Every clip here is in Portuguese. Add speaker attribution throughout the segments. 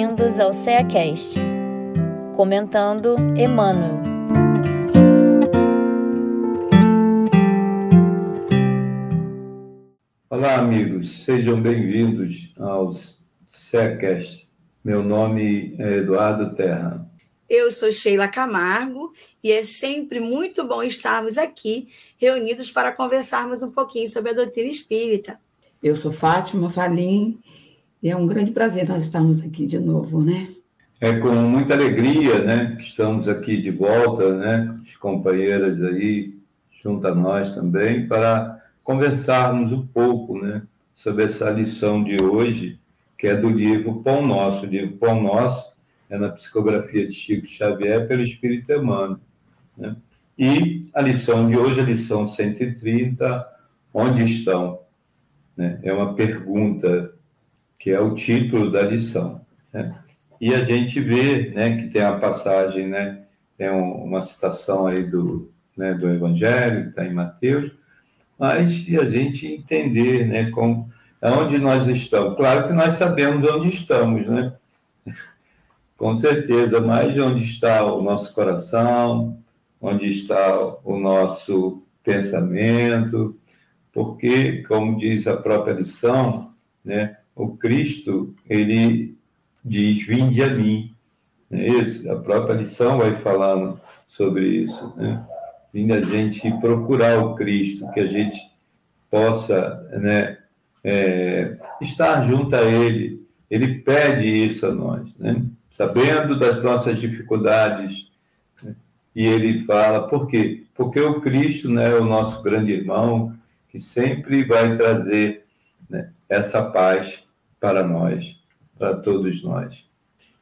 Speaker 1: bem-vindos ao CEACast, comentando Emmanuel.
Speaker 2: Olá, amigos, sejam bem-vindos ao CEACast. Meu nome é Eduardo Terra.
Speaker 3: Eu sou Sheila Camargo e é sempre muito bom estarmos aqui reunidos para conversarmos um pouquinho sobre a doutrina espírita.
Speaker 4: Eu sou Fátima Falim é um grande prazer nós estarmos aqui de novo, né?
Speaker 2: É com muita alegria, né, que estamos aqui de volta, né, as companheiras aí junto a nós também para conversarmos um pouco, né, sobre essa lição de hoje, que é do livro Pão Nosso. O livro Pão Nosso é na psicografia de Chico Xavier pelo Espírito Emmanuel. Né? E a lição de hoje, a lição 130, onde estão? Né? É uma pergunta que é o título da lição. Né? E a gente vê né, que tem a passagem, né, tem uma citação aí do, né, do Evangelho, que está em Mateus, mas a gente entender né, como, onde nós estamos. Claro que nós sabemos onde estamos, né? Com certeza, mas onde está o nosso coração, onde está o nosso pensamento, porque, como diz a própria lição, né, o Cristo, ele diz, vinde a mim. É isso, a própria lição vai falando sobre isso, né? Vindo a gente procurar o Cristo, que a gente possa, né, é, estar junto a Ele. Ele pede isso a nós, né? sabendo das nossas dificuldades. Né? E ele fala, por quê? Porque o Cristo né, é o nosso grande irmão, que sempre vai trazer né, essa paz para nós, para todos nós.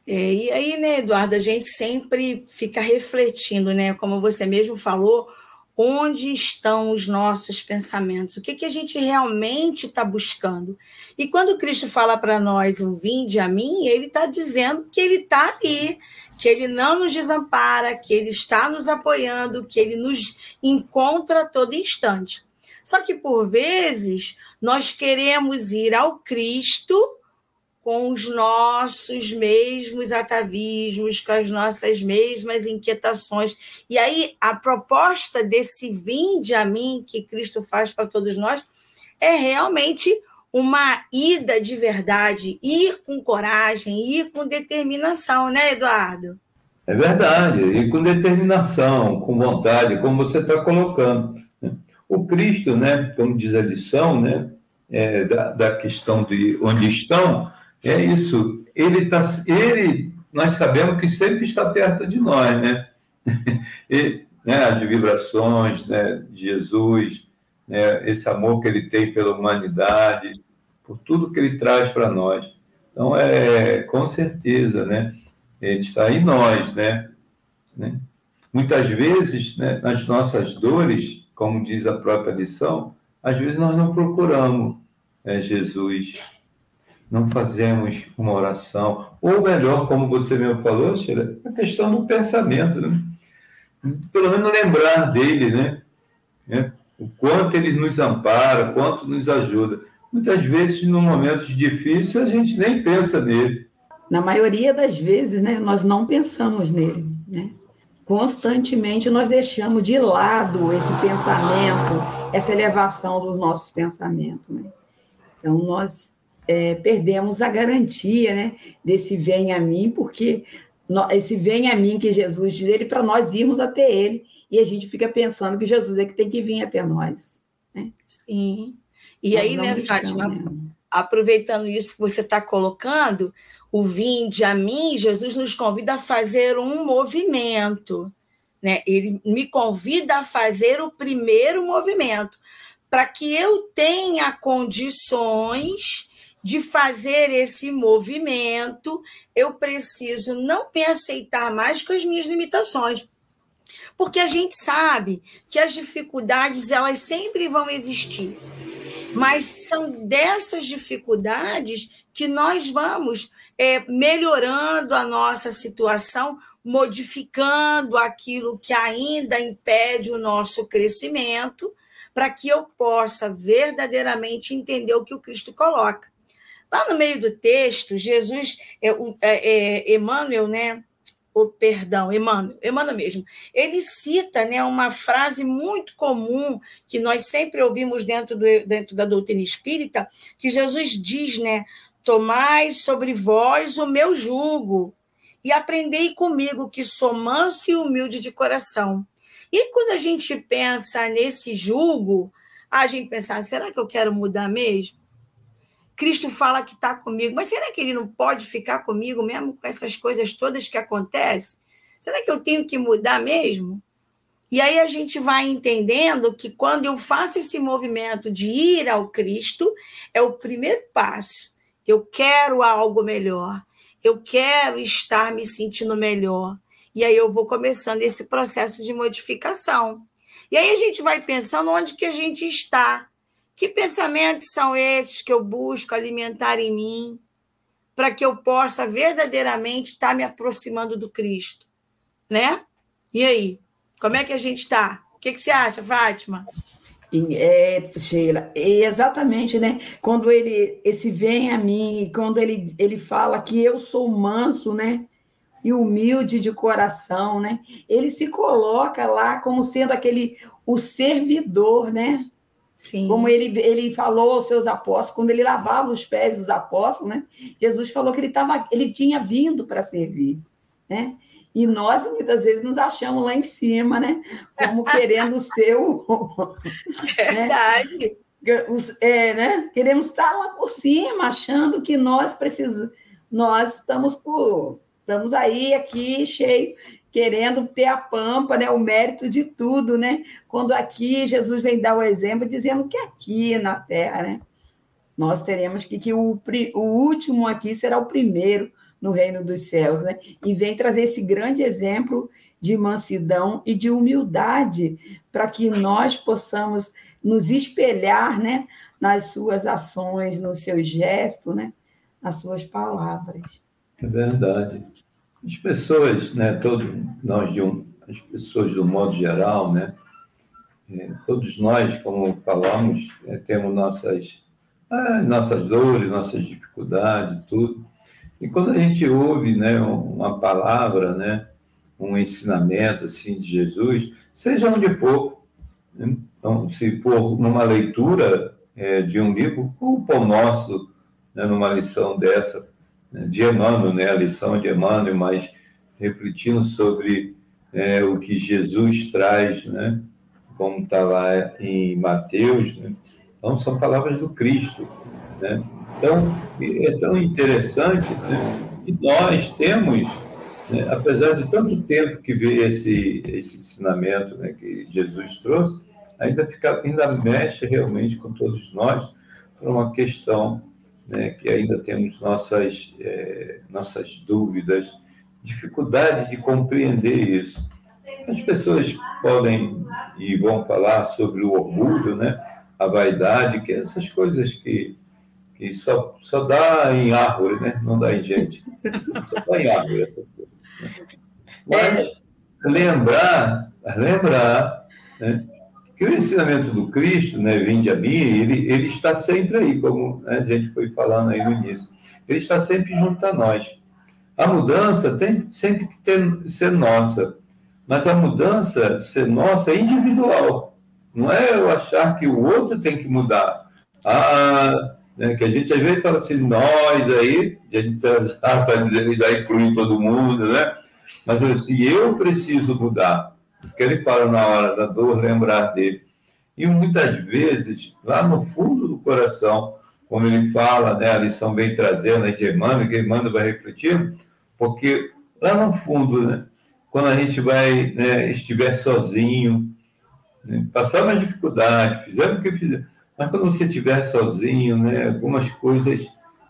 Speaker 3: É, e aí, né, Eduardo, a gente sempre fica refletindo, né? Como você mesmo falou, onde estão os nossos pensamentos, o que, que a gente realmente está buscando. E quando Cristo fala para nós, o vinde a mim, ele está dizendo que ele está ali, que ele não nos desampara, que ele está nos apoiando, que ele nos encontra a todo instante. Só que, por vezes, nós queremos ir ao Cristo com os nossos mesmos atavismos, com as nossas mesmas inquietações. E aí, a proposta desse vinde a mim que Cristo faz para todos nós é realmente uma ida de verdade, ir com coragem, ir com determinação, né, Eduardo?
Speaker 2: É verdade, e com determinação, com vontade, como você está colocando. O Cristo, né, como diz a lição, né, é, da, da questão de onde estão, é isso. Ele tá, ele, nós sabemos que sempre está perto de nós, né? E, né as vibrações né, de Jesus, né, esse amor que ele tem pela humanidade, por tudo que ele traz para nós. Então, é com certeza, né? Ele está em nós, né? né? Muitas vezes, né, nas nossas dores, como diz a própria lição, às vezes nós não procuramos é, Jesus não fazemos uma oração, ou melhor, como você mesmo falou, Sheila, a questão do pensamento, né? Pelo menos lembrar dele, né? É, o quanto ele nos ampara, quanto nos ajuda. Muitas vezes, no momentos difíceis, a gente nem pensa nele.
Speaker 4: Na maioria das vezes, né, nós não pensamos nele, né? Constantemente nós deixamos de lado esse pensamento, essa elevação dos nossos pensamentos, né? Então, nós é, perdemos a garantia né, desse vem a mim, porque esse vem a mim que Jesus diz ele para nós irmos até ele, e a gente fica pensando que Jesus é que tem que vir até nós. Né?
Speaker 3: Sim. E nós aí, né, Fátima, aproveitando isso que você está colocando, o vinde a mim, Jesus nos convida a fazer um movimento. Né? Ele me convida a fazer o primeiro movimento, para que eu tenha condições de fazer esse movimento, eu preciso não me aceitar mais com as minhas limitações. Porque a gente sabe que as dificuldades elas sempre vão existir. Mas são dessas dificuldades que nós vamos é, melhorando a nossa situação, modificando aquilo que ainda impede o nosso crescimento, para que eu possa verdadeiramente entender o que o Cristo coloca. Lá no meio do texto, Jesus, é, é, é, Emmanuel, né? Perdão, Emmanuel, Emmanuel mesmo. Ele cita né, uma frase muito comum que nós sempre ouvimos dentro, do, dentro da doutrina espírita, que Jesus diz, né? Tomai sobre vós o meu jugo e aprendei comigo que sou manso e humilde de coração. E quando a gente pensa nesse jugo, a gente pensa, ah, será que eu quero mudar mesmo? Cristo fala que está comigo, mas será que ele não pode ficar comigo mesmo com essas coisas todas que acontecem? Será que eu tenho que mudar mesmo? E aí a gente vai entendendo que quando eu faço esse movimento de ir ao Cristo, é o primeiro passo. Eu quero algo melhor. Eu quero estar me sentindo melhor. E aí eu vou começando esse processo de modificação. E aí a gente vai pensando onde que a gente está. Que pensamentos são esses que eu busco alimentar em mim para que eu possa verdadeiramente estar me aproximando do Cristo, né? E aí, como é que a gente está? O que, que você acha, Fátima?
Speaker 4: É, Sheila, exatamente, né? Quando ele esse vem a mim, quando ele, ele fala que eu sou manso, né? E humilde de coração, né? Ele se coloca lá como sendo aquele o servidor, né? Sim. Como ele, ele falou aos seus apóstolos, quando ele lavava os pés dos apóstolos, né? Jesus falou que ele, tava, ele tinha vindo para servir, né? E nós, muitas vezes, nos achamos lá em cima, né? Como querendo ser o.
Speaker 3: Né? Verdade.
Speaker 4: Né? Os, é, né? Queremos estar lá por cima, achando que nós precisamos. Nós estamos por. Estamos aí, aqui, cheio, querendo ter a pampa, né? O mérito de tudo, né? Quando aqui Jesus vem dar o exemplo, dizendo que aqui na Terra, né? Nós teremos que, que o, o último aqui será o primeiro no reino dos céus, né? E vem trazer esse grande exemplo de mansidão e de humildade para que nós possamos nos espelhar, né, nas suas ações, nos seus gestos, né, nas suas palavras.
Speaker 2: É verdade. As pessoas, né, todos nós de um, as pessoas do modo geral, né, é, todos nós, como falamos, é, temos nossas é, nossas dores, nossas dificuldades, tudo. E quando a gente ouve né, uma palavra, né, um ensinamento assim de Jesus, seja onde for, né? então, se for numa leitura é, de um livro, o pão nosso, né, numa lição dessa, de Emmanuel, né, a lição de Emmanuel, mas refletindo sobre é, o que Jesus traz, né, como está lá em Mateus, né, então são palavras do Cristo, né, então, é tão interessante né, que nós temos, né, apesar de tanto tempo que veio esse, esse ensinamento né, que Jesus trouxe, ainda, fica, ainda mexe realmente com todos nós por uma questão né, que ainda temos nossas, é, nossas dúvidas, dificuldade de compreender isso. As pessoas podem e vão falar sobre o orgulho, né, a vaidade, que é essas coisas que que só, só dá em árvore, né? não dá em gente. Só dá em árvore essa coisa. Né? Mas é. lembrar, lembrar né, que o ensinamento do Cristo, né, vinde a mim, ele, ele está sempre aí, como a gente foi falando aí no início. Ele está sempre junto a nós. A mudança tem sempre que ter, ser nossa, mas a mudança ser nossa é individual. Não é eu achar que o outro tem que mudar. Ah, né? que a gente às vezes fala assim, nós aí, a gente está dizendo já inclui todo mundo, né? Mas assim, eu preciso mudar. Isso que ele fala na hora da dor, lembrar dele. E muitas vezes, lá no fundo do coração, como ele fala, né, a lição bem trazendo de Emmanuel, que Emmanuel vai refletir, porque lá no fundo, né, quando a gente vai, né, estiver sozinho, né, passar uma dificuldade, fizemos o que fizemos, mas quando você estiver sozinho, né, algumas coisas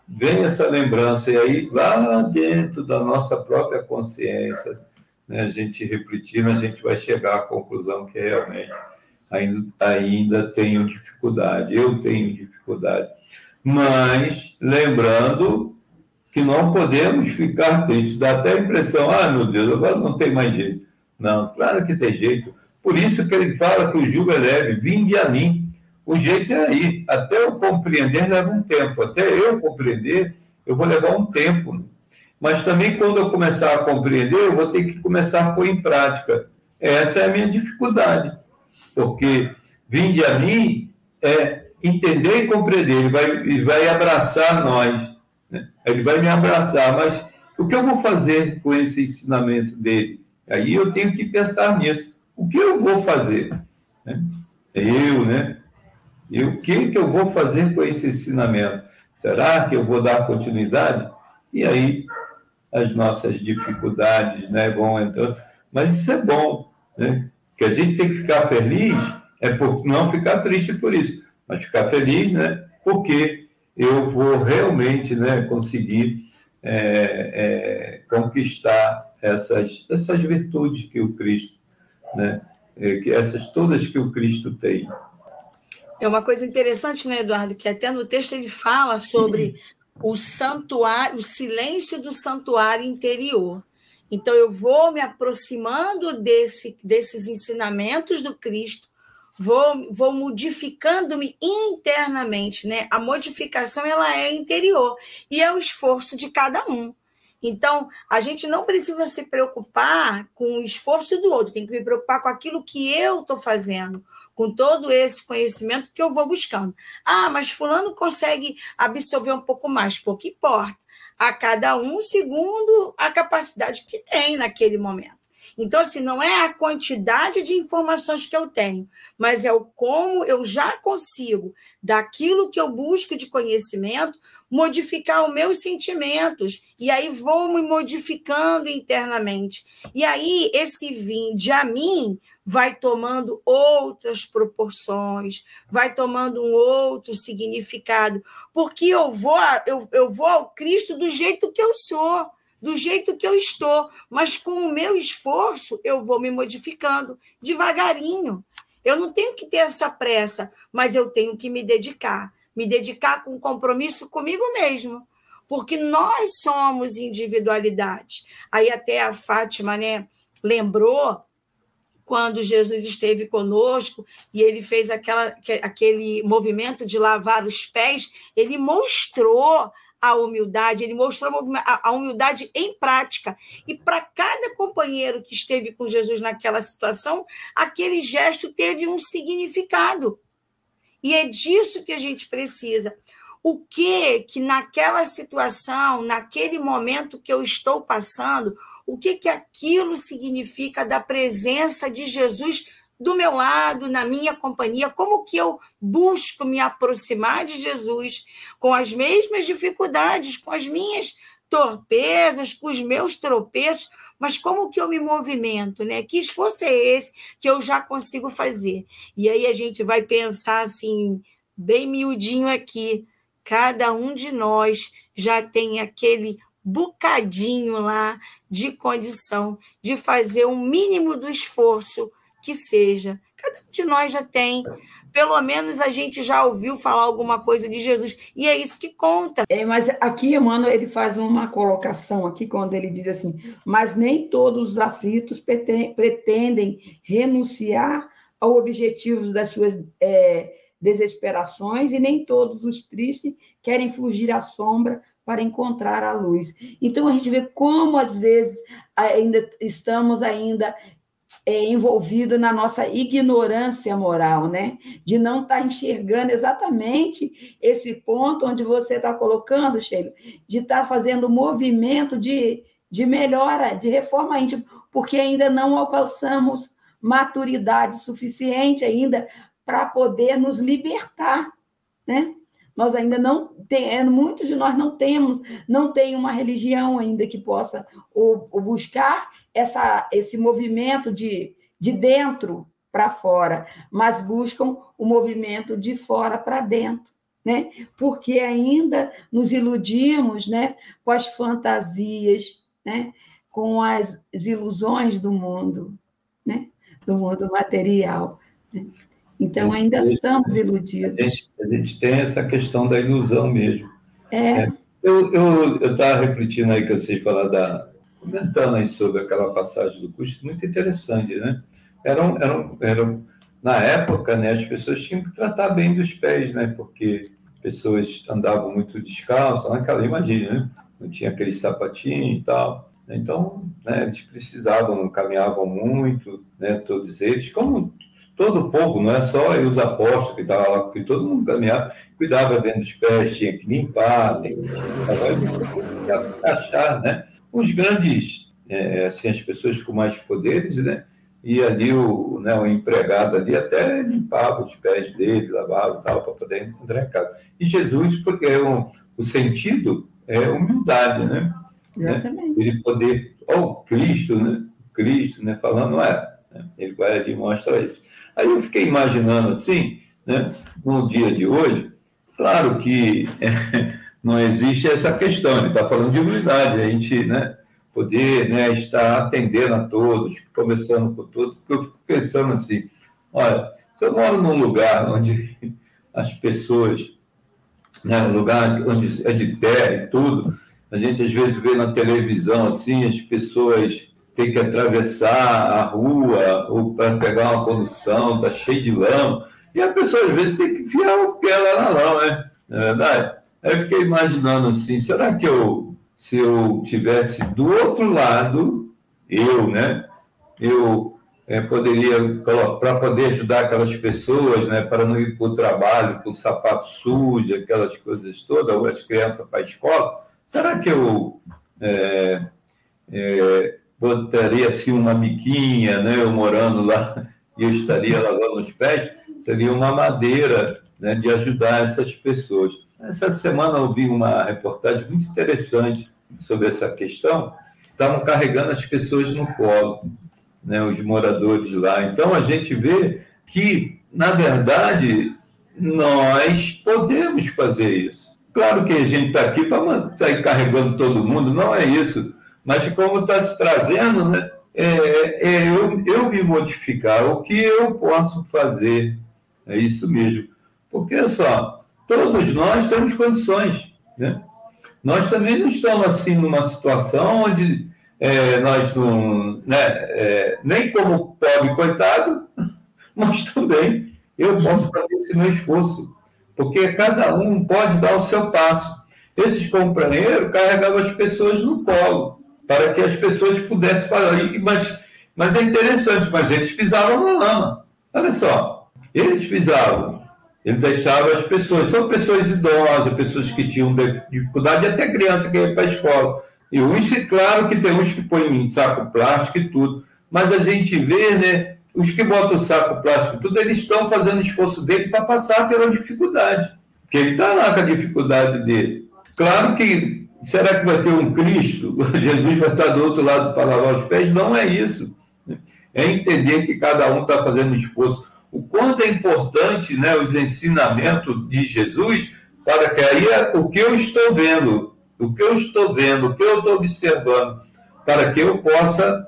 Speaker 2: vem essa lembrança e aí lá dentro da nossa própria consciência, né, a gente refletindo, a gente vai chegar à conclusão que realmente ainda, ainda tenho dificuldade, eu tenho dificuldade. Mas lembrando que não podemos ficar tristes, dá até a impressão, ah, meu Deus, agora não tem mais jeito. Não, claro que tem jeito. Por isso que ele fala que o jugo é leve, vinde a mim, o jeito é aí. Até eu compreender leva um tempo. Até eu compreender, eu vou levar um tempo. Mas também, quando eu começar a compreender, eu vou ter que começar a pôr em prática. Essa é a minha dificuldade. Porque vinde a mim é entender e compreender. Ele vai, ele vai abraçar nós. Né? Ele vai me abraçar. Mas o que eu vou fazer com esse ensinamento dele? Aí eu tenho que pensar nisso. O que eu vou fazer? Né? Eu, né? E o que, que eu vou fazer com esse ensinamento? Será que eu vou dar continuidade? E aí as nossas dificuldades né, vão entrando. Mas isso é bom, né? Que a gente tem que ficar feliz, é por não ficar triste por isso, mas ficar feliz, né? Porque eu vou realmente né, conseguir é, é, conquistar essas, essas virtudes que o Cristo, né? É, que essas todas que o Cristo tem.
Speaker 3: É uma coisa interessante, né, Eduardo, que até no texto ele fala sobre o santuário, o silêncio do santuário interior. Então eu vou me aproximando desse, desses ensinamentos do Cristo, vou, vou modificando-me internamente, né? A modificação ela é interior e é o esforço de cada um. Então, a gente não precisa se preocupar com o esforço do outro, tem que me preocupar com aquilo que eu estou fazendo, com todo esse conhecimento que eu vou buscando. Ah, mas fulano consegue absorver um pouco mais, pouco importa. A cada um segundo a capacidade que tem naquele momento. Então, assim, não é a quantidade de informações que eu tenho, mas é o como eu já consigo, daquilo que eu busco de conhecimento, modificar os meus sentimentos. E aí vou me modificando internamente. E aí esse vinde a mim vai tomando outras proporções, vai tomando um outro significado, porque eu vou, eu, eu vou ao Cristo do jeito que eu sou, do jeito que eu estou, mas com o meu esforço eu vou me modificando devagarinho. Eu não tenho que ter essa pressa, mas eu tenho que me dedicar me dedicar com compromisso comigo mesmo, porque nós somos individualidade. Aí até a Fátima, né, lembrou quando Jesus esteve conosco e ele fez aquela, aquele movimento de lavar os pés, ele mostrou a humildade, ele mostrou a humildade em prática. E para cada companheiro que esteve com Jesus naquela situação, aquele gesto teve um significado. E é disso que a gente precisa. O que que naquela situação, naquele momento que eu estou passando, o que que aquilo significa da presença de Jesus do meu lado, na minha companhia, como que eu busco me aproximar de Jesus com as mesmas dificuldades, com as minhas torpezas, com os meus tropeços, mas como que eu me movimento, né? Que esforço é esse que eu já consigo fazer? E aí a gente vai pensar assim, bem miudinho aqui, cada um de nós já tem aquele bocadinho lá de condição de fazer o um mínimo do esforço que seja. Cada um de nós já tem pelo menos a gente já ouviu falar alguma coisa de Jesus. E é isso que conta.
Speaker 4: É, mas aqui, Emmanuel, ele faz uma colocação aqui, quando ele diz assim: mas nem todos os aflitos pretendem renunciar ao objetivo das suas é, desesperações, e nem todos os tristes querem fugir à sombra para encontrar a luz. Então a gente vê como às vezes ainda estamos ainda é, envolvido na nossa ignorância moral, né? De não estar tá enxergando exatamente esse ponto onde você está colocando, Sheila, de estar tá fazendo movimento de, de melhora, de reforma íntima, porque ainda não alcançamos maturidade suficiente ainda para poder nos libertar, né? Nós ainda não tem, é, muitos de nós não temos, não tem uma religião ainda que possa ou, ou buscar essa, esse movimento de, de dentro para fora, mas buscam o movimento de fora para dentro. Né? Porque ainda nos iludimos né, com as fantasias, né, com as ilusões do mundo, né, do mundo material. Né? Então, ainda estamos iludidos.
Speaker 2: A gente, a gente, tem essa questão da ilusão mesmo.
Speaker 4: É.
Speaker 2: é. Eu estava refletindo aí que vocês falaram da, comentando aí sobre aquela passagem do curso, muito interessante, né? Eram, eram, eram na época, né, as pessoas tinham que tratar bem dos pés, né, porque pessoas andavam muito descalças, naquela, imagina, né, não tinha aquele sapatinho e tal. Então, né, eles precisavam, caminhavam muito, né, todos eles, como todo o povo, não é só os apóstolos que estavam lá, porque todo mundo caminhava, cuidava bem dos pés, tinha que limpar, tinha que achar, né? Os grandes, é, assim, as pessoas com mais poderes, né? E ali o, né, o empregado ali até limpava os pés dele, lavava e tal, para poder entrar em casa. E Jesus, porque é um, o sentido é humildade, né?
Speaker 4: Exatamente.
Speaker 2: Ele poder, oh, Cristo, né? Cristo, né? Falando, é, ele vai ali e mostra isso. Aí eu fiquei imaginando assim, né, no dia de hoje, claro que é, não existe essa questão, ele está falando de humildade, a gente né, poder né, estar atendendo a todos, conversando com todos, porque eu fico pensando assim, olha, se eu moro num lugar onde as pessoas, né, um lugar onde é de terra e tudo, a gente às vezes vê na televisão assim, as pessoas tem que atravessar a rua ou para pegar uma condução, está cheio de lama. E a pessoa, às vezes, tem que enfiar o pé lá na lama, né? Não é verdade? Aí eu fiquei imaginando assim, será que eu, se eu tivesse do outro lado, eu, né? Eu é, poderia, para poder ajudar aquelas pessoas, né? Para não ir para o trabalho com sapato sujo, aquelas coisas todas, ou as crianças para a escola, será que eu... É, é, botaria assim uma miquinha, né? Eu morando lá e eu estaria lavando os pés, seria uma madeira né, de ajudar essas pessoas. Essa semana eu vi uma reportagem muito interessante sobre essa questão. Estavam carregando as pessoas no colo, né, os moradores lá. Então a gente vê que, na verdade, nós podemos fazer isso. Claro que a gente está aqui para sair carregando todo mundo, não é isso mas como está se trazendo, né, é, é eu, eu me modificar, o que eu posso fazer, é isso mesmo. Porque, só, todos nós temos condições, né? Nós também não estamos, assim, numa situação onde é, nós não, né, é, nem como pobre coitado, mas também eu posso fazer esse meu esforço, porque cada um pode dar o seu passo. Esses companheiros carregavam as pessoas no colo, para que as pessoas pudessem parar. Mas, mas é interessante, mas eles pisavam na lama. Olha só, eles pisavam. Ele deixava as pessoas, são pessoas idosas, pessoas que tinham dificuldade, até criança que ia para a escola. E uns, claro que tem uns que põem em saco plástico e tudo, mas a gente vê, né, os que botam saco plástico e tudo, eles estão fazendo esforço dele para passar pela dificuldade, porque ele está lá com a dificuldade dele. Claro que Será que vai ter um Cristo? Jesus vai estar do outro lado para lavar os pés? Não é isso. É entender que cada um está fazendo esforço. O quanto é importante né, os ensinamentos de Jesus para que aí é o que eu estou vendo, o que eu estou vendo, o que eu estou observando, para que eu possa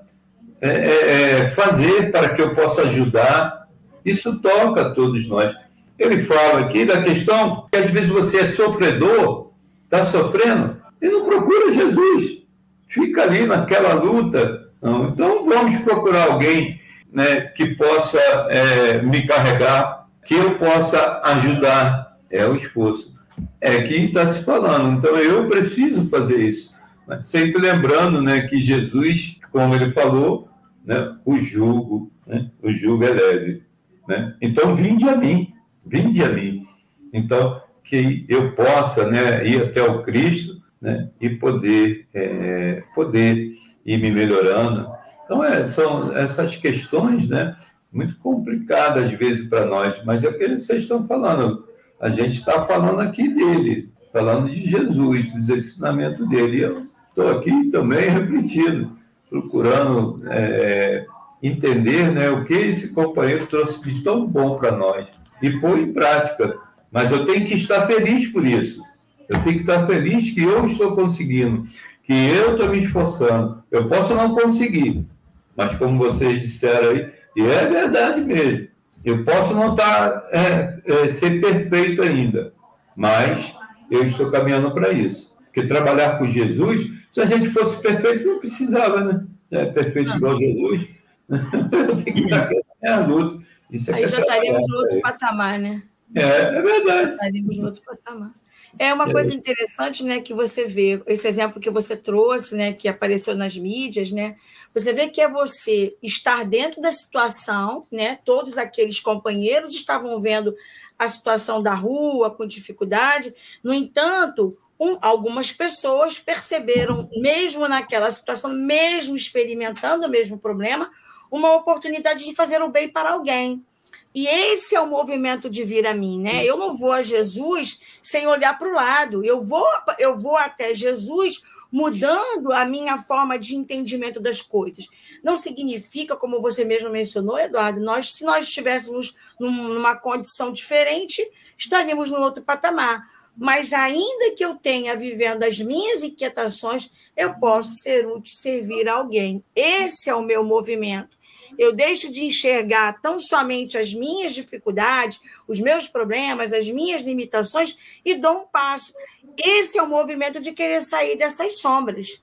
Speaker 2: é, é, é fazer, para que eu possa ajudar. Isso toca a todos nós. Ele fala aqui da questão que às vezes você é sofredor, está sofrendo, e não procura Jesus. Fica ali naquela luta. Não. Então, vamos procurar alguém né, que possa é, me carregar, que eu possa ajudar. É o esforço. É que está se falando. Então, eu preciso fazer isso. Mas sempre lembrando né, que Jesus, como ele falou, né, o jugo, né, o jugo é leve. Né? Então, vinde a mim, vinde a mim. Então, que eu possa né, ir até o Cristo né, e poder, é, poder ir me melhorando. Então, é, são essas questões né, muito complicadas, às vezes, para nós, mas é o que vocês estão falando. A gente está falando aqui dele, falando de Jesus, dos ensinamentos dele. Eu estou aqui também refletindo, procurando é, entender né, o que esse companheiro trouxe de tão bom para nós e pôr em prática. Mas eu tenho que estar feliz por isso. Eu tenho que estar feliz que eu estou conseguindo, que eu estou me esforçando. Eu posso não conseguir, mas como vocês disseram aí, e é verdade mesmo, eu posso não estar, é, é, ser perfeito ainda, mas eu estou caminhando para isso. Porque trabalhar com Jesus, se a gente fosse perfeito, não precisava, né? É, perfeito igual Jesus. eu tenho que estar aqui na luta.
Speaker 3: Isso é Aí já estaremos no outro patamar, né?
Speaker 2: É, é verdade.
Speaker 3: Estaremos no outro patamar. É uma é. coisa interessante, né, que você vê, esse exemplo que você trouxe, né, que apareceu nas mídias, né, você vê que é você estar dentro da situação, né, todos aqueles companheiros estavam vendo a situação da rua com dificuldade, no entanto, um, algumas pessoas perceberam, mesmo naquela situação, mesmo experimentando o mesmo problema, uma oportunidade de fazer o bem para alguém. E esse é o movimento de vir a mim, né? Eu não vou a Jesus sem olhar para o lado. Eu vou, eu vou até Jesus mudando a minha forma de entendimento das coisas. Não significa, como você mesmo mencionou, Eduardo, nós, se nós estivéssemos numa condição diferente, estaríamos num outro patamar. Mas ainda que eu tenha vivendo as minhas inquietações, eu posso ser útil, servir a alguém. Esse é o meu movimento eu deixo de enxergar tão somente as minhas dificuldades, os meus problemas, as minhas limitações e dou um passo. Esse é o movimento de querer sair dessas sombras.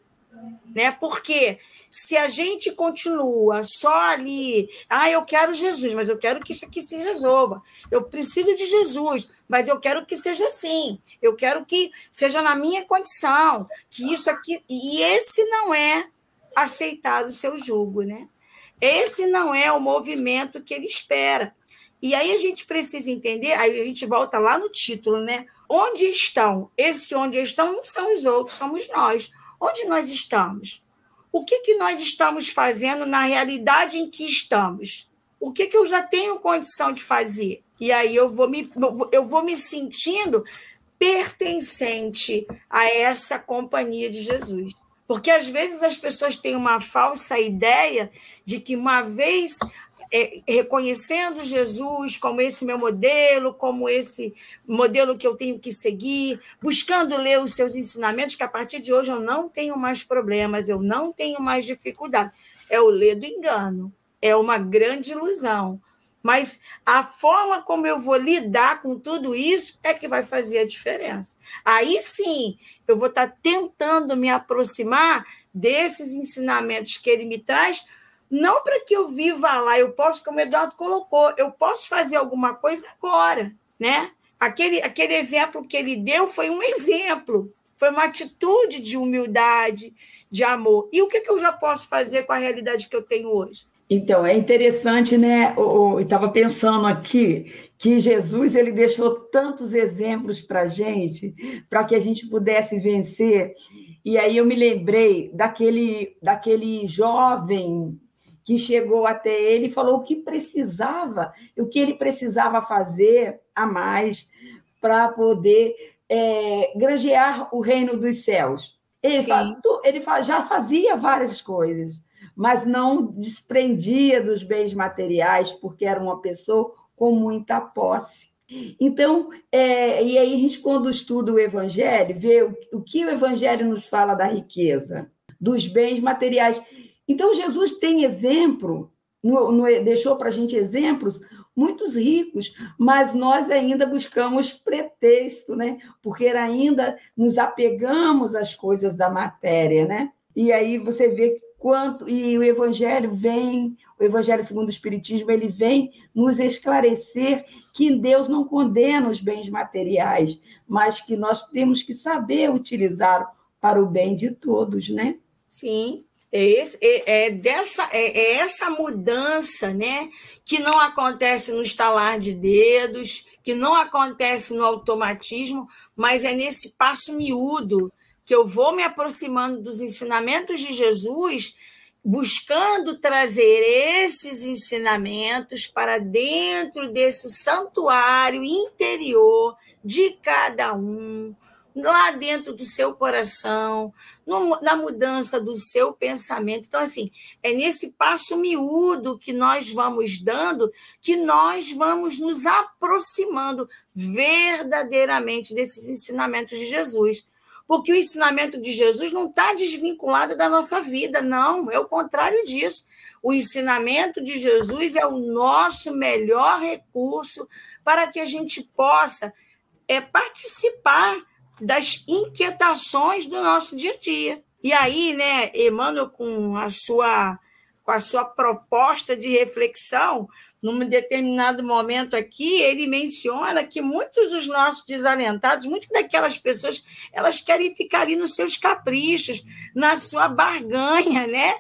Speaker 3: Né? Porque se a gente continua só ali, ah, eu quero Jesus, mas eu quero que isso aqui se resolva. Eu preciso de Jesus, mas eu quero que seja assim. Eu quero que seja na minha condição, que isso aqui. E esse não é aceitar o seu jugo, né? Esse não é o movimento que ele espera. E aí a gente precisa entender, aí a gente volta lá no título, né? Onde estão? Esse onde estão não são os outros, somos nós. Onde nós estamos? O que, que nós estamos fazendo na realidade em que estamos? O que, que eu já tenho condição de fazer? E aí eu vou me, eu vou me sentindo pertencente a essa companhia de Jesus. Porque às vezes as pessoas têm uma falsa ideia de que uma vez reconhecendo Jesus como esse meu modelo, como esse modelo que eu tenho que seguir, buscando ler os seus ensinamentos, que a partir de hoje eu não tenho mais problemas, eu não tenho mais dificuldade. É o ler do engano, é uma grande ilusão. Mas a forma como eu vou lidar com tudo isso é que vai fazer a diferença. Aí sim, eu vou estar tentando me aproximar desses ensinamentos que ele me traz, não para que eu viva lá, eu posso, como o Eduardo colocou, eu posso fazer alguma coisa agora, né? Aquele, aquele exemplo que ele deu foi um exemplo, foi uma atitude de humildade, de amor. E o que, que eu já posso fazer com a realidade que eu tenho hoje?
Speaker 4: Então, é interessante, né? Eu estava pensando aqui que Jesus ele deixou tantos exemplos para a gente, para que a gente pudesse vencer. E aí eu me lembrei daquele, daquele jovem que chegou até ele e falou o que precisava, o que ele precisava fazer a mais para poder é, granjear o reino dos céus. Ele, ele já fazia várias coisas, mas não desprendia dos bens materiais, porque era uma pessoa com muita posse. Então, é, e aí a gente, quando estuda o Evangelho, vê o, o que o Evangelho nos fala da riqueza, dos bens materiais. Então, Jesus tem exemplo, no, no, deixou para a gente exemplos muitos ricos, mas nós ainda buscamos pretexto, né? Porque ainda nos apegamos às coisas da matéria, né? E aí você vê quanto e o evangelho vem, o evangelho segundo o espiritismo, ele vem nos esclarecer que Deus não condena os bens materiais, mas que nós temos que saber utilizar para o bem de todos, né?
Speaker 3: Sim, é, esse, é, é, dessa, é, é, essa mudança né, que não acontece no estalar de dedos, que não acontece no automatismo, mas é nesse passo miúdo que eu vou me aproximando dos ensinamentos de Jesus, buscando trazer esses ensinamentos para dentro desse santuário interior de cada um, lá dentro do seu coração, no, na mudança do seu pensamento. Então, assim, é nesse passo miúdo que nós vamos dando que nós vamos nos aproximando verdadeiramente desses ensinamentos de Jesus porque o ensinamento de Jesus não está desvinculado da nossa vida, não, é o contrário disso. O ensinamento de Jesus é o nosso melhor recurso para que a gente possa é, participar das inquietações do nosso dia a dia. E aí, né, Emmanuel, com a sua, com a sua proposta de reflexão, num determinado momento aqui, ele menciona que muitos dos nossos desalentados, muitas daquelas pessoas, elas querem ficar ali nos seus caprichos, na sua barganha, né?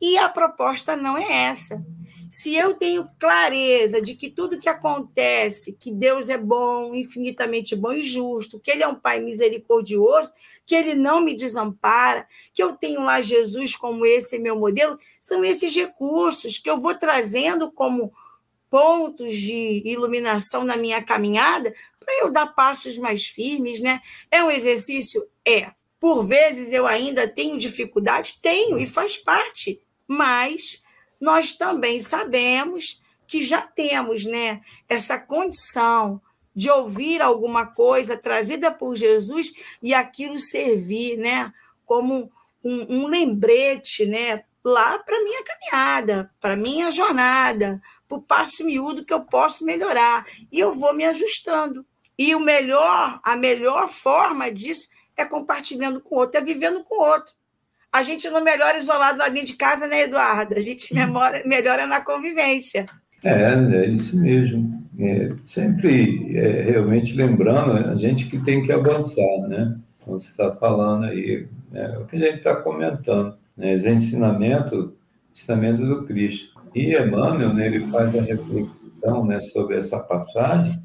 Speaker 3: E a proposta não é essa. Se eu tenho clareza de que tudo que acontece, que Deus é bom, infinitamente bom e justo, que Ele é um Pai misericordioso, que Ele não me desampara, que eu tenho lá Jesus como esse meu modelo, são esses recursos que eu vou trazendo como pontos de iluminação na minha caminhada para eu dar passos mais firmes, né? É um exercício? É. Por vezes eu ainda tenho dificuldade? Tenho, e faz parte. Mas nós também sabemos que já temos né, essa condição de ouvir alguma coisa trazida por Jesus e aquilo servir né, como um, um lembrete né, lá para a minha caminhada, para a minha jornada, para o passo miúdo que eu posso melhorar. E eu vou me ajustando. E o melhor, a melhor forma disso é compartilhando com o outro, é vivendo com o outro. A gente não melhora isolado lá dentro de casa, né, Eduardo? A gente memora, melhora na convivência.
Speaker 2: É, é isso mesmo. É, sempre é, realmente lembrando a gente que tem que avançar, né? Como você está falando aí, né? o que a gente está comentando, né? Esse ensinamento, ensinamento do Cristo. E Emmanuel, né, ele faz a reflexão né, sobre essa passagem,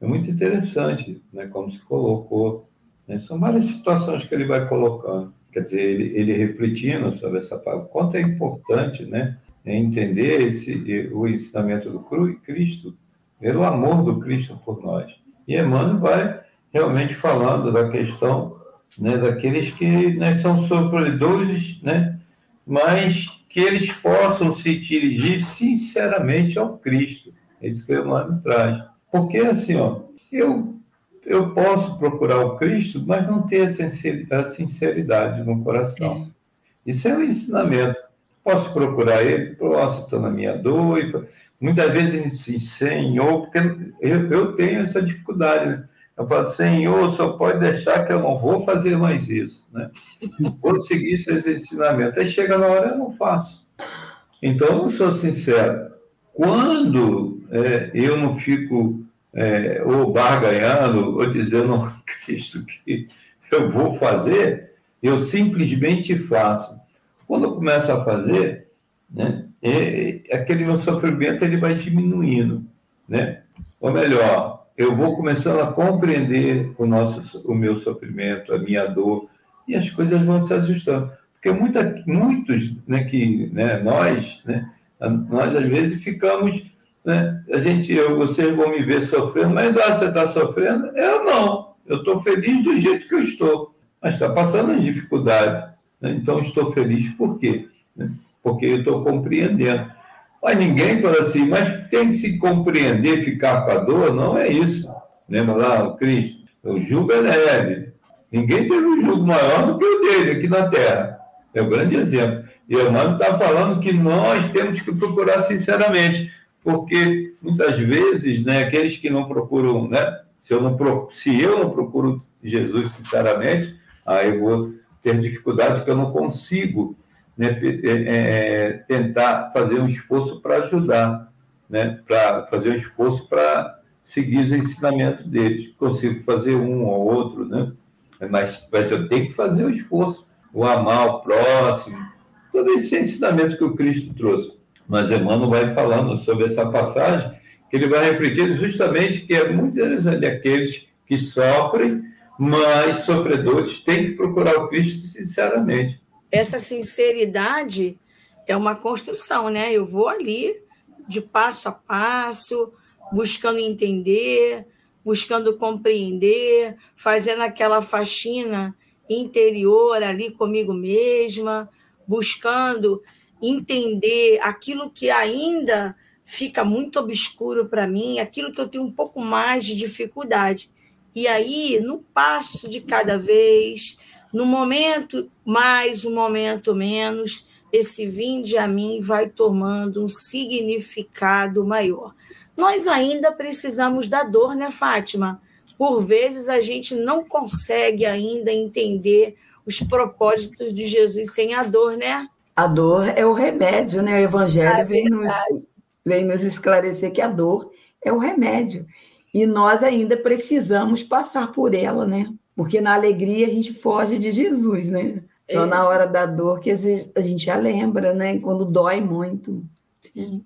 Speaker 2: é muito interessante, né, como se colocou. Né? São várias situações que ele vai colocando quer dizer, ele, ele refletindo sobre essa palavra, quanto é importante, né, entender esse, o ensinamento do Cristo, pelo amor do Cristo por nós. E Emmanuel vai realmente falando da questão né, daqueles que né, são sofredores, né, mas que eles possam se dirigir sinceramente ao Cristo. É isso que Emmanuel traz. Porque, assim, ó, eu eu posso procurar o Cristo, mas não ter a sinceridade no coração. É. Isso é um ensinamento. Posso procurar Ele, posso estar na minha dor. Muitas vezes a gente diz, Senhor, porque eu, eu tenho essa dificuldade. Né? Eu falo, Senhor, só pode deixar que eu não vou fazer mais isso. Né? Vou seguir esses ensinamentos. Aí chega na hora, eu não faço. Então, eu não sou sincero. Quando é, eu não fico é, ou barganhando, ou dizendo Cristo que eu vou fazer, eu simplesmente faço. Quando eu começo a fazer, né, é, aquele meu sofrimento ele vai diminuindo, né? Ou melhor, eu vou começando a compreender o nosso, o meu sofrimento, a minha dor, e as coisas vão se ajustando. Porque muita, muitos, né, que né, nós, né, nós às vezes ficamos né? A gente, eu, vocês vão me ver sofrendo, mas Eduardo, você está sofrendo? Eu não. Eu estou feliz do jeito que eu estou, mas está passando as dificuldades. Né? Então, estou feliz por quê? Porque eu estou compreendendo. Mas ninguém fala assim, mas tem que se compreender, ficar com a dor, não é isso. Lembra lá o Cristo? O jugo é leve. Ninguém teve um jugo maior do que o dele aqui na Terra. É um grande exemplo. E o Emmanuel está falando que nós temos que procurar sinceramente porque muitas vezes, né, aqueles que não procuram, né, se eu não, se eu não procuro Jesus sinceramente, aí eu vou ter dificuldade que eu não consigo né, é, é, tentar fazer um esforço para ajudar, né, para fazer um esforço para seguir os ensinamentos deles. Consigo fazer um ou outro, né, mas, mas eu tenho que fazer o esforço, o amar o próximo, todo esse ensinamento que o Cristo trouxe. Mas Emmanuel vai falando sobre essa passagem, que ele vai refletir justamente que é muito interessante aqueles que sofrem, mas sofredores têm que procurar o Cristo sinceramente.
Speaker 3: Essa sinceridade é uma construção, né? Eu vou ali de passo a passo, buscando entender, buscando compreender, fazendo aquela faxina interior ali comigo mesma, buscando entender aquilo que ainda fica muito obscuro para mim, aquilo que eu tenho um pouco mais de dificuldade. E aí, no passo de cada vez, no momento mais, um momento menos, esse vinde a mim vai tomando um significado maior. Nós ainda precisamos da dor, né, Fátima? Por vezes a gente não consegue ainda entender os propósitos de Jesus sem a dor, né?
Speaker 4: A dor é o remédio, né? O evangelho é vem nos, vem nos esclarecer que a dor é o remédio. E nós ainda precisamos passar por ela, né? Porque na alegria a gente foge de Jesus, né? Só é. na hora da dor que a gente a lembra, né? Quando dói muito.
Speaker 3: Sim.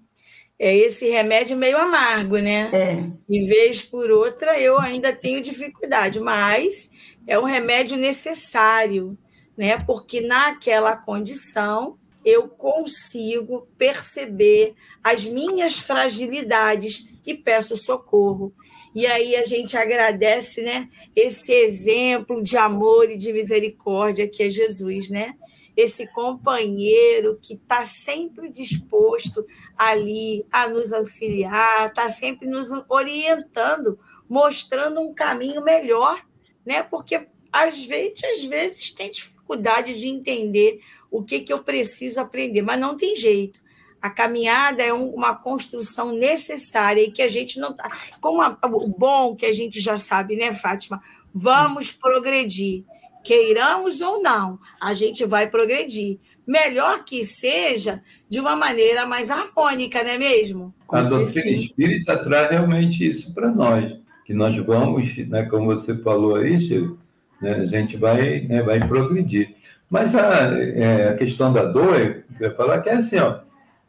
Speaker 3: É esse remédio meio amargo, né?
Speaker 4: É.
Speaker 3: Em vez por outra, eu ainda tenho dificuldade, mas é um remédio necessário, né? Porque naquela condição eu consigo perceber as minhas fragilidades e peço socorro. E aí a gente agradece, né, esse exemplo de amor e de misericórdia que é Jesus, né? Esse companheiro que está sempre disposto ali a nos auxiliar, está sempre nos orientando, mostrando um caminho melhor, né? Porque às vezes, às vezes tem dificuldade de entender o que, que eu preciso aprender, mas não tem jeito. A caminhada é uma construção necessária e que a gente não está. Como a, o bom que a gente já sabe, né, Fátima? Vamos progredir. Queiramos ou não, a gente vai progredir. Melhor que seja de uma maneira mais harmônica, não é mesmo?
Speaker 2: Com a certeza. doutrina espírita traz realmente isso para nós, que nós vamos, né, como você falou aí, Chico, né, a gente vai, né, vai progredir. Mas a, é, a questão da dor, eu queria falar que é assim, ó,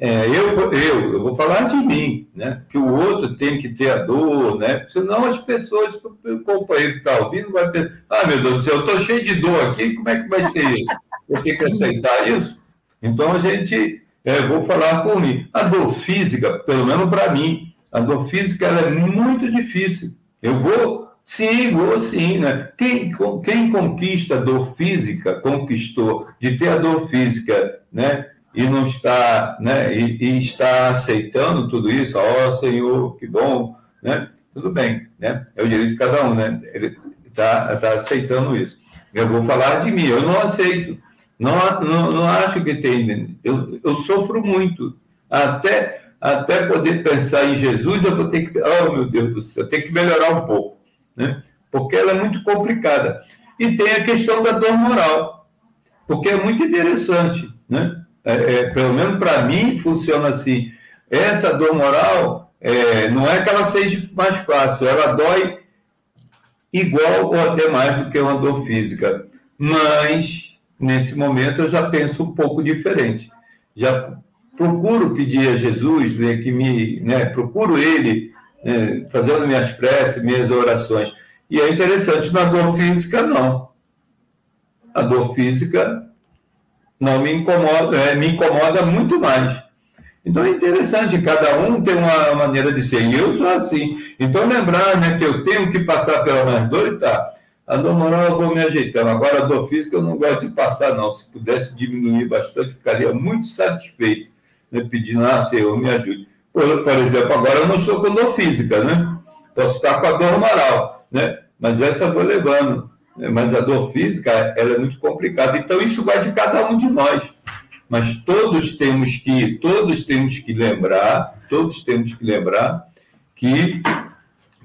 Speaker 2: é, eu, eu, eu vou falar de mim, né? Que o outro tem que ter a dor, né? Senão as pessoas, o companheiro que está ouvindo vai pensar, ah, meu Deus do céu, eu estou cheio de dor aqui, como é que vai ser isso? Eu tenho que aceitar isso? Então a gente, é, vou falar por mim. A dor física, pelo menos para mim, a dor física ela é muito difícil. Eu vou, sim, vou sim, né? Quem, quem conquista dor física, conquistou de ter a dor física, né? e não está, né, e, e está aceitando tudo isso, ó oh, Senhor, que bom, né? Tudo bem, né? É o direito de cada um, né? Ele está tá aceitando isso. Eu vou falar de mim, eu não aceito, não, não, não acho que tem, eu, eu sofro muito, até até poder pensar em Jesus, eu vou ter que, oh meu Deus do céu, tenho que melhorar um pouco, né? Porque ela é muito complicada. E tem a questão da dor moral, porque é muito interessante, né? é, é, pelo menos para mim, funciona assim. Essa dor moral é, não é que ela seja mais fácil, ela dói igual ou até mais do que uma dor física. Mas, nesse momento, eu já penso um pouco diferente. Já procuro pedir a Jesus né, que me. Né, procuro Ele, fazendo minhas preces, minhas orações. E é interessante, na dor física, não. A dor física não me incomoda, é, me incomoda muito mais. Então é interessante, cada um tem uma maneira de ser, e eu sou assim. Então lembrar né, que eu tenho que passar pela minha dor e tá. A dor moral eu vou me ajeitando. Agora a dor física eu não gosto de passar, não. Se pudesse diminuir bastante, ficaria muito satisfeito, né, pedindo, ah, Senhor, me ajude. Por, por exemplo, agora eu não estou com dor física, né? Posso estar com a dor moral, né? Mas essa eu vou levando. Né? mas a dor física ela é muito complicada. Então isso vai de cada um de nós. Mas todos temos que todos temos que lembrar, todos temos que lembrar que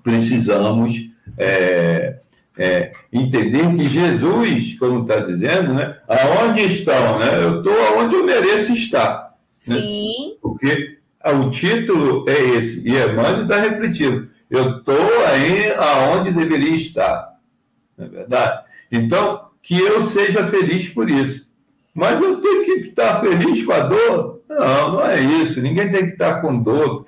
Speaker 2: precisamos é, é, entender que Jesus, como está dizendo, né, aonde estão, né? Eu estou aonde eu mereço estar.
Speaker 3: Né? Sim.
Speaker 2: Né? Porque o título é esse, e Emmanuel está repetindo. Eu estou aí aonde deveria estar não é verdade? Então, que eu seja feliz por isso. Mas eu tenho que estar feliz com a dor? Não, não é isso. Ninguém tem que estar com dor,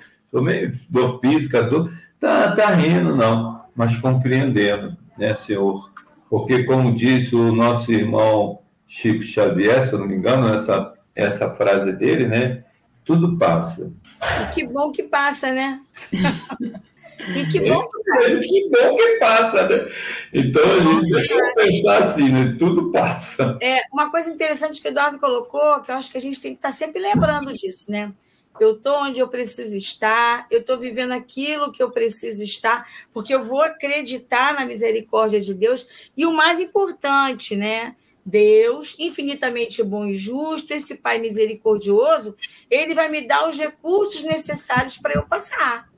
Speaker 2: dor física, dor. Tá, tá rindo, não, mas compreendendo, né, Senhor? Porque, como disse o nosso irmão Chico Xavier, se eu não me engano, essa, essa frase dele, né? Tudo passa.
Speaker 3: E que bom que passa, né? E que bom que
Speaker 2: passa. Que bom que passa, né? Então a gente tem que pensar assim, né? Tudo passa.
Speaker 3: É, uma coisa interessante que o Eduardo colocou, que eu acho que a gente tem que estar sempre lembrando disso, né? Eu estou onde eu preciso estar, eu estou vivendo aquilo que eu preciso estar, porque eu vou acreditar na misericórdia de Deus. E o mais importante, né? Deus, infinitamente bom e justo, esse Pai misericordioso, ele vai me dar os recursos necessários para eu passar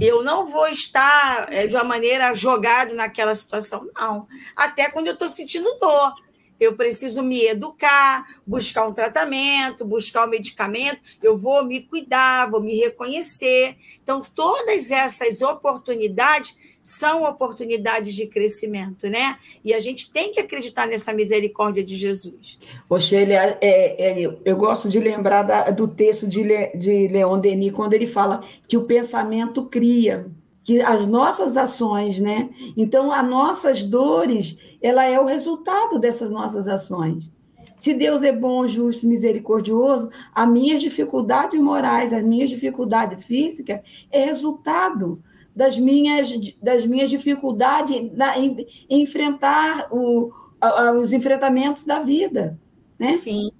Speaker 3: eu não vou estar é, de uma maneira jogado naquela situação, não. Até quando eu estou sentindo dor. Eu preciso me educar, buscar um tratamento, buscar um medicamento, eu vou me cuidar, vou me reconhecer. Então, todas essas oportunidades são oportunidades de crescimento, né? E a gente tem que acreditar nessa misericórdia de Jesus.
Speaker 4: Oxe, é, é, é, eu gosto de lembrar da, do texto de, Le, de Leon Denis, quando ele fala que o pensamento cria, que as nossas ações, né? Então, as nossas dores, ela é o resultado dessas nossas ações. Se Deus é bom, justo, misericordioso, as minhas dificuldades morais, as minhas dificuldades físicas é resultado das minhas, das minhas dificuldades na, em, em enfrentar o, a, os enfrentamentos da vida, né?
Speaker 3: Sim.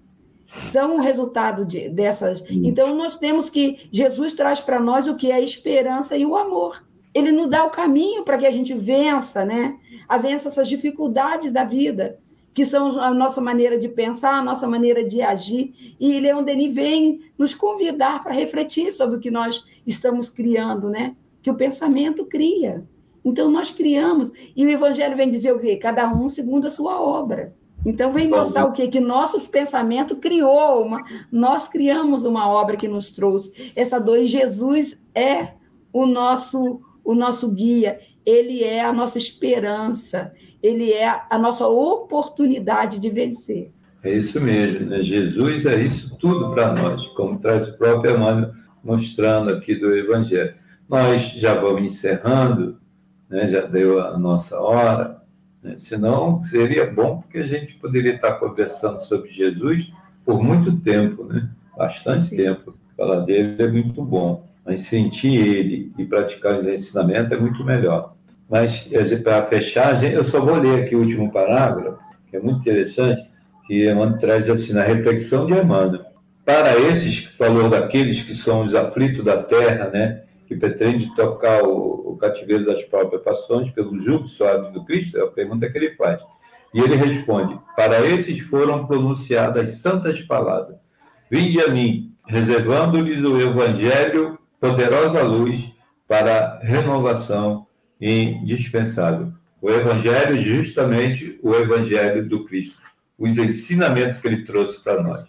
Speaker 4: São o resultado de, dessas. Então, nós temos que. Jesus traz para nós o que é a esperança e o amor ele nos dá o caminho para que a gente vença, né? A vença essas dificuldades da vida, que são a nossa maneira de pensar, a nossa maneira de agir. E Leon Denis vem nos convidar para refletir sobre o que nós estamos criando, né? Que o pensamento cria. Então, nós criamos. E o Evangelho vem dizer o quê? Cada um segundo a sua obra. Então, vem mostrar o quê? Que nosso pensamento criou, uma, nós criamos uma obra que nos trouxe essa dor. E Jesus é o nosso o nosso guia, ele é a nossa esperança, ele é a nossa oportunidade de vencer.
Speaker 2: É isso mesmo, né? Jesus é isso tudo para nós, como traz o próprio Emmanuel mostrando aqui do Evangelho. Nós já vamos encerrando, né? já deu a nossa hora, né? senão seria bom porque a gente poderia estar conversando sobre Jesus por muito tempo, né? bastante Sim. tempo. Falar dele é muito bom mas sentir ele e praticar os ensinamentos é muito melhor. Mas, para fechar, eu só vou ler aqui o último parágrafo, que é muito interessante, que Emmanuel traz assim, na reflexão de Emmanuel. Para esses, falou daqueles que são os aflitos da terra, né, que pretende tocar o, o cativeiro das próprias passões pelo jugo suave do Cristo, é a pergunta que ele faz. E ele responde: Para esses foram pronunciadas santas palavras. Vinde a mim, reservando-lhes o evangelho poderosa luz para renovação indispensável. O Evangelho, justamente o Evangelho do Cristo, os ensinamentos que ele trouxe para nós.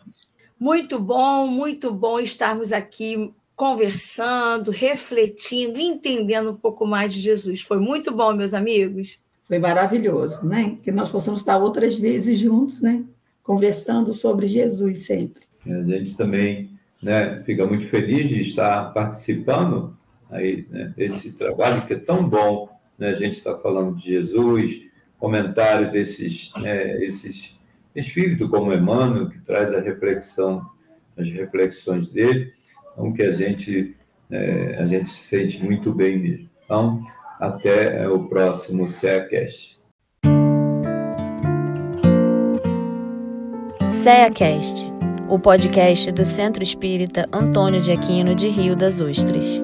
Speaker 3: Muito bom, muito bom estarmos aqui conversando, refletindo, entendendo um pouco mais de Jesus. Foi muito bom, meus amigos.
Speaker 4: Foi maravilhoso, né? Que nós possamos estar outras vezes juntos, né? Conversando sobre Jesus sempre.
Speaker 2: A gente também né, fica muito feliz de estar participando aí né, desse trabalho que é tão bom. Né, a gente está falando de Jesus, comentário desses né, esses espíritos como Emmanuel que traz a reflexão, as reflexões dele, então que a gente é, a gente se sente muito bem mesmo. Então até o próximo CEACast.
Speaker 1: CEACast o podcast do Centro Espírita Antônio de Aquino de Rio das Ostras.